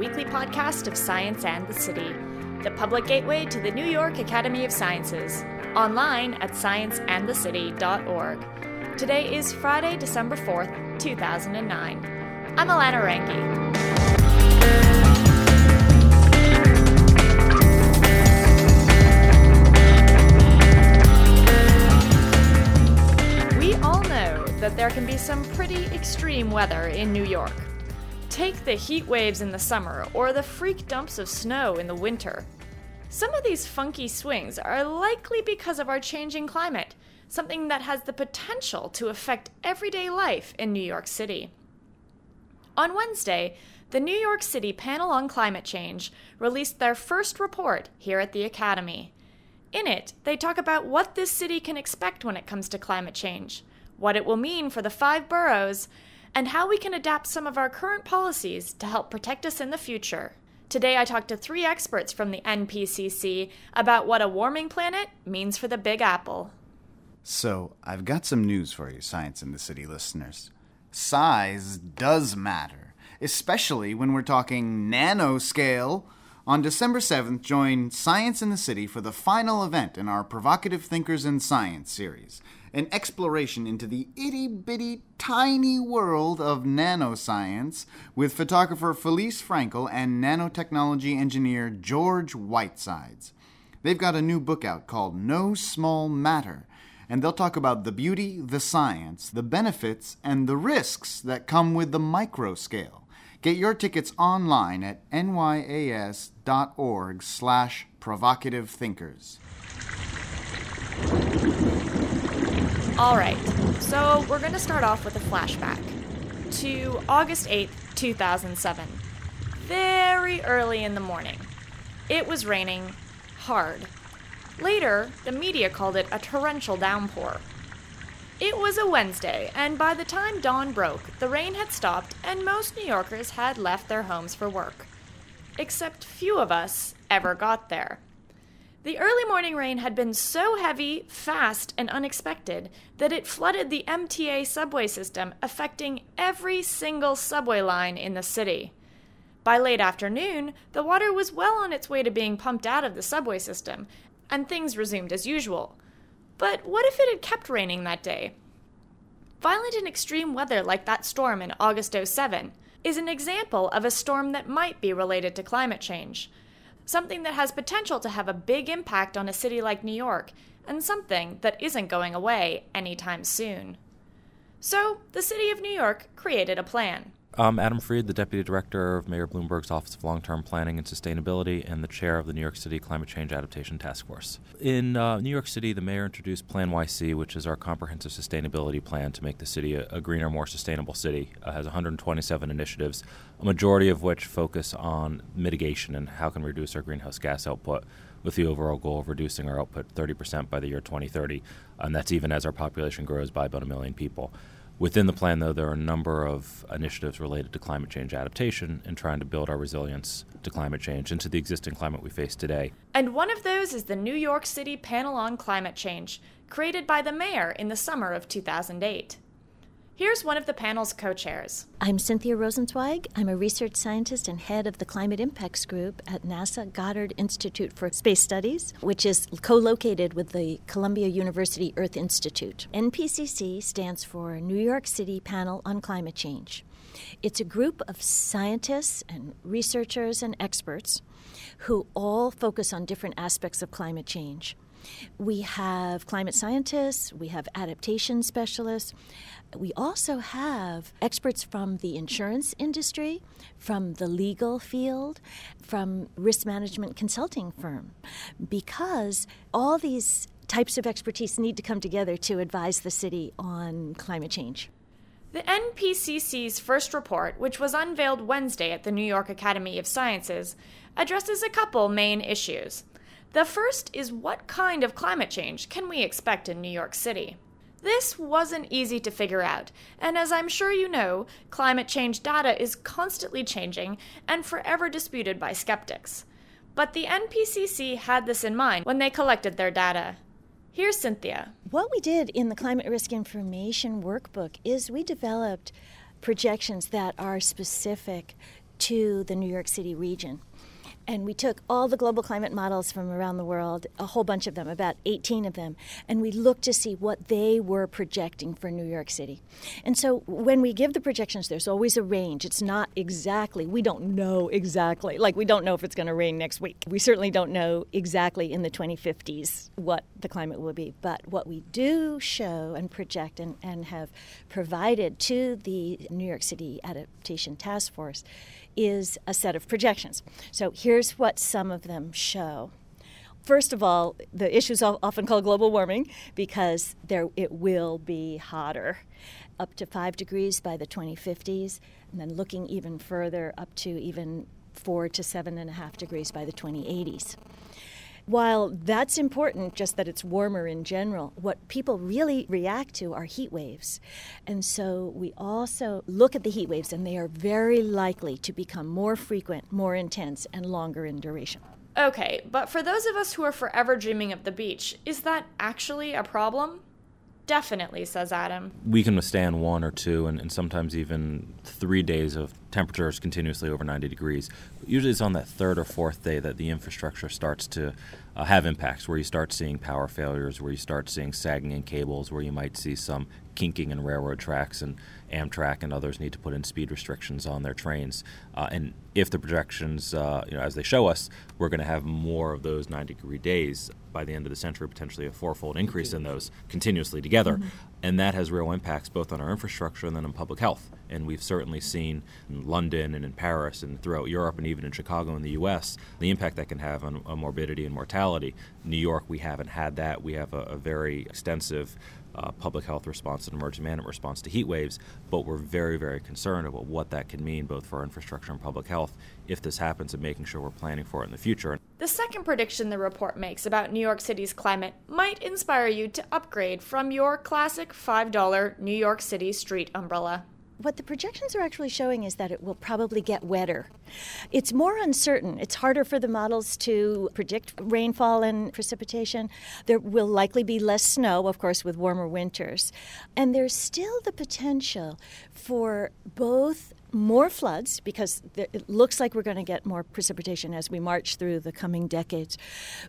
weekly podcast of Science and the City, the public gateway to the New York Academy of Sciences, online at scienceandthecity.org. Today is Friday, December 4th, 2009. I'm Alana Rangi. We all know that there can be some pretty extreme weather in New York. Take the heat waves in the summer or the freak dumps of snow in the winter. Some of these funky swings are likely because of our changing climate, something that has the potential to affect everyday life in New York City. On Wednesday, the New York City Panel on Climate Change released their first report here at the Academy. In it, they talk about what this city can expect when it comes to climate change, what it will mean for the five boroughs, and how we can adapt some of our current policies to help protect us in the future. Today, I talked to three experts from the NPCC about what a warming planet means for the Big Apple. So, I've got some news for you, Science and the City listeners. Size does matter, especially when we're talking nanoscale. On December 7th, join Science and the City for the final event in our Provocative Thinkers in Science series an exploration into the itty bitty tiny world of nanoscience with photographer Felice Frankel and nanotechnology engineer George Whitesides. They've got a new book out called No Small Matter, and they'll talk about the beauty, the science, the benefits, and the risks that come with the micro scale. Get your tickets online at nyas.org slash provocative thinkers. All right, so we're going to start off with a flashback to August 8th, 2007. Very early in the morning. It was raining hard. Later, the media called it a torrential downpour. It was a Wednesday, and by the time dawn broke, the rain had stopped and most New Yorkers had left their homes for work. Except few of us ever got there. The early morning rain had been so heavy, fast, and unexpected that it flooded the MTA subway system, affecting every single subway line in the city. By late afternoon, the water was well on its way to being pumped out of the subway system, and things resumed as usual. But what if it had kept raining that day? Violent and extreme weather like that storm in August 07 is an example of a storm that might be related to climate change something that has potential to have a big impact on a city like New York, and something that isn't going away anytime soon. So, the city of New York created a plan. I'm Adam Freed, the Deputy Director of Mayor Bloomberg's Office of Long Term Planning and Sustainability and the Chair of the New York City Climate Change Adaptation Task Force. In uh, New York City, the Mayor introduced PlaNYC, which is our comprehensive sustainability plan to make the city a, a greener, more sustainable city. It has 127 initiatives, a majority of which focus on mitigation and how can we reduce our greenhouse gas output with the overall goal of reducing our output 30% by the year 2030. And that's even as our population grows by about a million people. Within the plan, though, there are a number of initiatives related to climate change adaptation and trying to build our resilience to climate change and to the existing climate we face today. And one of those is the New York City Panel on Climate Change, created by the mayor in the summer of 2008. Here's one of the panel's co chairs. I'm Cynthia Rosenzweig. I'm a research scientist and head of the Climate Impacts Group at NASA Goddard Institute for Space Studies, which is co located with the Columbia University Earth Institute. NPCC stands for New York City Panel on Climate Change. It's a group of scientists and researchers and experts who all focus on different aspects of climate change. We have climate scientists, we have adaptation specialists, we also have experts from the insurance industry, from the legal field, from risk management consulting firm, because all these types of expertise need to come together to advise the city on climate change. The NPCC's first report, which was unveiled Wednesday at the New York Academy of Sciences, addresses a couple main issues. The first is what kind of climate change can we expect in New York City? This wasn't easy to figure out, and as I'm sure you know, climate change data is constantly changing and forever disputed by skeptics. But the NPCC had this in mind when they collected their data. Here's Cynthia. What we did in the Climate Risk Information Workbook is we developed projections that are specific to the New York City region. And we took all the global climate models from around the world, a whole bunch of them, about 18 of them, and we looked to see what they were projecting for New York City. And so when we give the projections, there's always a range. It's not exactly, we don't know exactly. Like, we don't know if it's going to rain next week. We certainly don't know exactly in the 2050s what the climate will be. But what we do show and project and, and have provided to the New York City Adaptation Task Force is a set of projections. So here's what some of them show. First of all, the issue is often called global warming because there it will be hotter, up to five degrees by the 2050s, and then looking even further, up to even four to seven and a half degrees by the 2080s while that's important, just that it's warmer in general, what people really react to are heat waves. And so we also look at the heat waves, and they are very likely to become more frequent, more intense, and longer in duration. Okay, but for those of us who are forever dreaming of the beach, is that actually a problem? Definitely, says Adam. We can withstand one or two and, and, sometimes even three days of temperatures continuously over 90 degrees. Usually it's on that third or fourth day that the infrastructure starts to uh, have impacts, where you start seeing power failures, where you start seeing sagging in cables, where you might see some kinking in railroad tracks, and Amtrak and others need to put in speed restrictions on their trains. Uh, and if the projections, uh, you know, as they show us, we're going to have more of those 90 degree days by the end of the century, potentially a fourfold increase in those continuously together. Mm-hmm. And that has real impacts both on our infrastructure and then on public health. And we've certainly seen in London and in Paris and throughout Europe and even in Chicago in the U.S. the impact that can have on, on morbidity and mortality. New York, we haven't had that. We have a, a very extensive uh, public health response and emergency management response to heat waves, but we're very, very concerned about what that can mean both for our infrastructure and public health if this happens and making sure we're planning for it in the future. The second prediction the report makes about New York City's climate might inspire you to upgrade from your classic $5 New York City street umbrella what the projections are actually showing is that it will probably get wetter. It's more uncertain. It's harder for the models to predict rainfall and precipitation. There will likely be less snow, of course, with warmer winters. And there's still the potential for both more floods because it looks like we're going to get more precipitation as we march through the coming decades.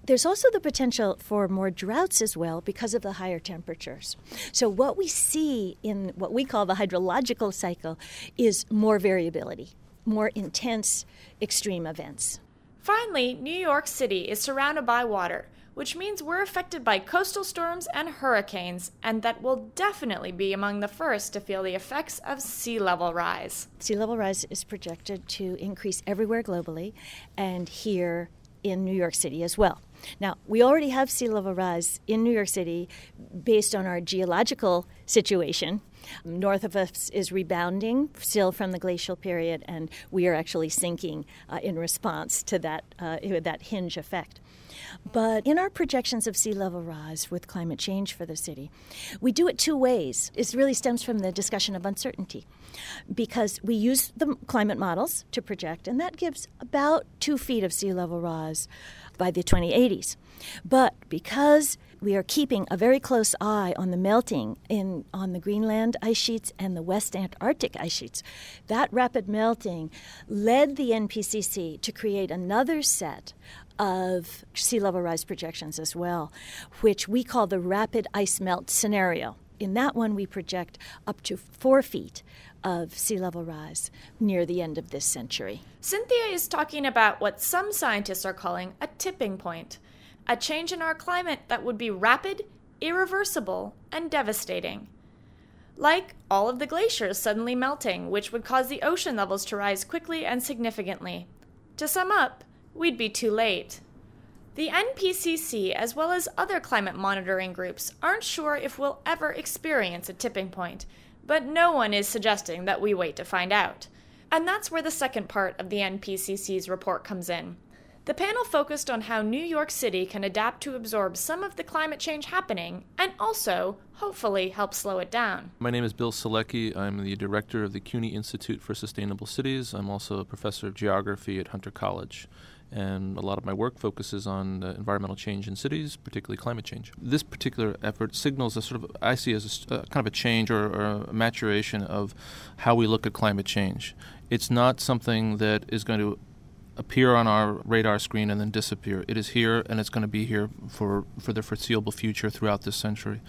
There's also the potential for more droughts as well because of the higher temperatures. So, what we see in what we call the hydrological cycle is more variability, more intense extreme events. Finally, New York City is surrounded by water which means we're affected by coastal storms and hurricanes, and that will definitely be among the first to feel the effects of sea level rise. Sea level rise is projected to increase everywhere globally, and here in New York City as well. Now, we already have sea level rise in New York City based on our geological situation. North of us is rebounding still from the glacial period, and we are actually sinking uh, in response to that, uh, that hinge effect. But in our projections of sea level rise with climate change for the city, we do it two ways. It really stems from the discussion of uncertainty because we use the climate models to project, and that gives about two feet of sea level rise by the 2080s. But because we are keeping a very close eye on the melting in on the Greenland ice sheets and the West Antarctic ice sheets. That rapid melting led the NPCC to create another set of sea level rise projections as well, which we call the rapid ice melt scenario. In that one, we project up to four feet of sea level rise near the end of this century. Cynthia is talking about what some scientists are calling a tipping point, a change in our climate that would be rapid, irreversible, and devastating. Like all of the glaciers suddenly melting, which would cause the ocean levels to rise quickly and significantly. To sum up, we'd be too late. The NPCC, as well as other climate monitoring groups, aren't sure if we'll ever experience a tipping point, but no one is suggesting that we wait to find out. And that's where the second part of the NPCC's report comes in. The panel focused on how New York City can adapt to absorb some of the climate change happening and also, hopefully, help slow it down. My name is Bill Solecki. I'm the director of the CUNY Institute for Sustainable Cities. I'm also a professor of geography at Hunter College and a lot of my work focuses on uh, environmental change in cities, particularly climate change. This particular effort signals a sort of, I see as a, uh, kind of a change or, or, a maturation of how we look at climate change. It's not something that is going to appear on our radar screen and then disappear. It is here and it's going to be here for, for the foreseeable future throughout this century.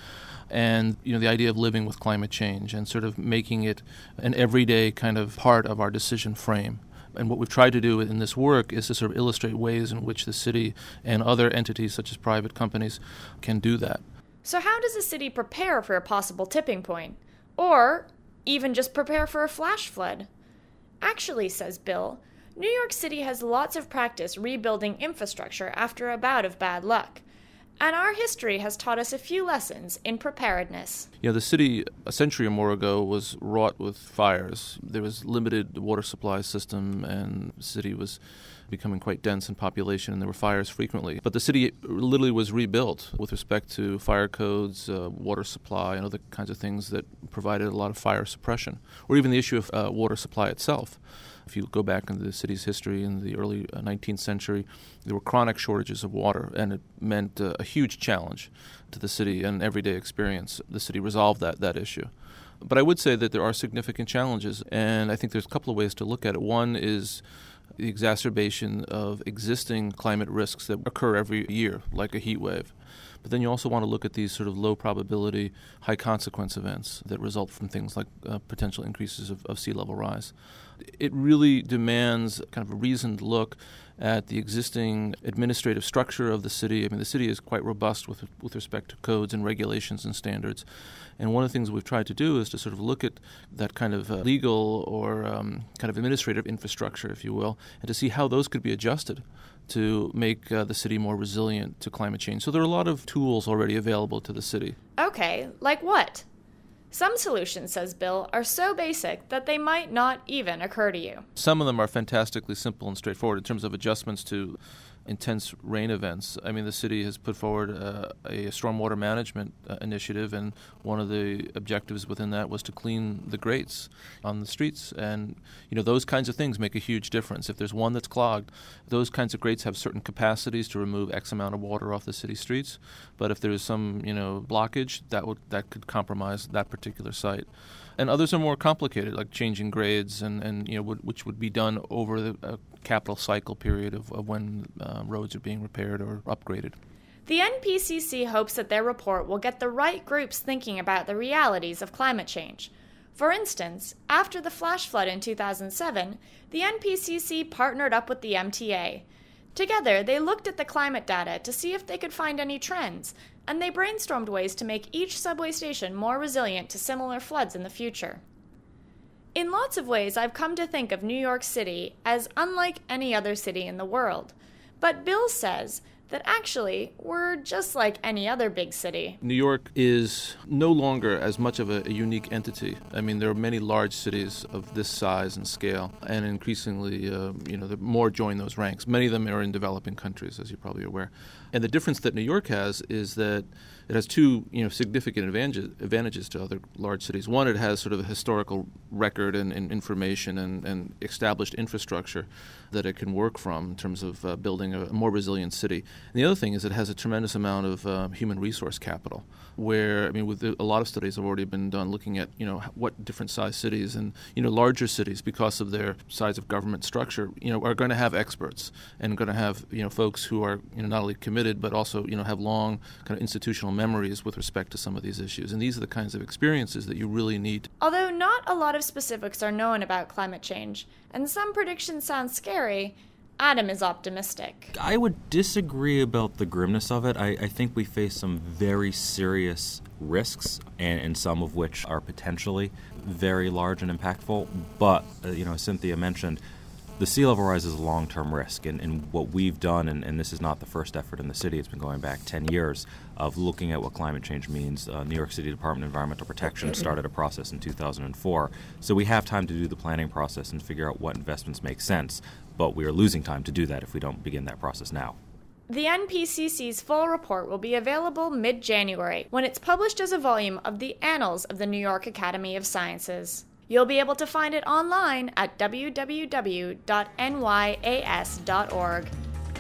And you know the idea of living with climate change and sort of making it an everyday kind of part of our decision frame. And what we've tried to do in this work is to sort of illustrate ways in which the city and other entities, such as private companies, can do that. So, how does a city prepare for a possible tipping point? Or even just prepare for a flash flood? Actually, says Bill, New York City has lots of practice rebuilding infrastructure after a bout of bad luck. And our history has taught us a few lessons in preparedness. You know, the city a century or more ago was wrought with fires. There was limited water supply system, and the city was becoming quite dense in population, and there were fires frequently. But the city literally was rebuilt with respect to fire codes, uh, water supply, and other kinds of things that provided a lot of fire suppression, or even the issue of uh, water supply itself. If you go back into the city's history in the early 19th uh, century, there were chronic shortages of water, and it meant uh, a huge challenge to the city and everyday experience. The city resolved that, that issue. But I would say that there are significant challenges, and I think there's a couple of ways to look at it. One is the exacerbation of existing climate risks that occur every year, like a heat wave. But then you also want to look at these sort of low probability, high consequence events that result from things like uh, potential increases of, of sea level rise. It really demands kind of a reasoned look at the existing administrative structure of the city. I mean, the city is quite robust with, with respect to codes and regulations and standards. And one of the things we've tried to do is to sort of look at that kind of uh, legal or um, kind of administrative infrastructure, if you will, and to see how those could be adjusted to make uh, the city more resilient to climate change. So there are a lot of tools already available to the city. Okay, like what? Some solutions, says Bill, are so basic that they might not even occur to you. Some of them are fantastically simple and straightforward in terms of adjustments to intense rain events. I mean, the city has put forward uh, a stormwater management uh, initiative, and one of the objectives within that was to clean the grates on the streets. And you know, those kinds of things make a huge difference. If there's one that's clogged, those kinds of grates have certain capacities to remove X amount of water off the city streets. But if there's some you know blockage, that would that could compromise that particular site and others are more complicated, like changing grades, and, and you know, which would be done over the uh, capital cycle period of, of when uh, roads are being repaired or upgraded. The NPCC hopes that their report will get the right groups thinking about the realities of climate change. For instance, after the flash flood in 2007, the NPCC partnered up with the MTA. Together, they looked at the climate data to see if they could find any trends, and they brainstormed ways to make each subway station more resilient to similar floods in the future. In lots of ways, I've come to think of New York City as unlike any other city in the world. But Bill says that actually we're just like any other big city. New York is no longer as much of a, a, unique entity. I mean, there are many large cities of this size and scale, and increasingly, uh, you know, more join those ranks. Many of them are in developing countries, as you're probably aware. And the difference that New York has is that it has two you know significant advantages, advantages to other large cities. One, it has sort of a historical record and, and information and, and, established infrastructure that it can work from in terms of uh, building a, more resilient city. And the other thing is it has a tremendous amount of uh, human resource capital. Where I mean, with a lot of studies have already been done looking at you know what different size cities and you know larger cities because of their size of government structure you know are going to have experts and going to have you know folks who are you know not only committed but also you know have long kind of institutional memories with respect to some of these issues. And these are the kinds of experiences that you really need. Although not a lot of specifics are known about climate change, and some predictions sound scary, Adam is optimistic. I would disagree about the grimness of it. I, I think we face some very serious risks, and, and, some of which are potentially very large and impactful. But, uh, you know, Cynthia mentioned, the sea level rise is a long term risk, and, and, what we've done, and, and, this is not the first effort in the city, it's been going back 10 years of looking at what climate change means. Uh, New York City Department of Environmental Protection started a process in 2004. So we have time to do the planning process and figure out what investments make sense, but we are losing time to do that if we don't begin that process now. The NPCC's full report will be available mid January when it's published as a volume of the Annals of the New York Academy of Sciences. You'll be able to find it online at www.nyas.org.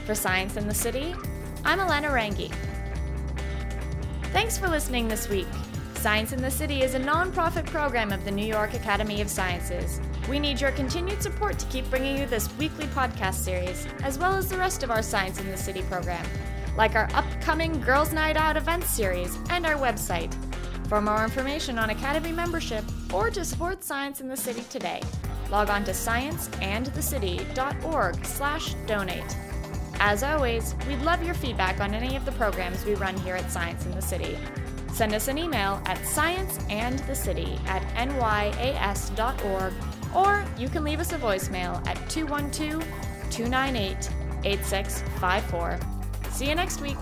For Science and the City, I'm Elena Rangi. Thanks for listening this week. Science and the City is a nonprofit program of the New York Academy of Sciences. We need your continued support to keep bringing you this weekly podcast series, as well as the rest of our Science and the City program, like our upcoming Girls Night Out events series and our website. For more information on Academy membership or to support Science and the City today, log on to scienceandthecity.org slash donate. As always, we'd love your feedback on any of the programs we run here at Science and the City. Send us an email at scienceandthecity at nyas.org or you can leave us a voicemail at 212 298 8654. See you next week.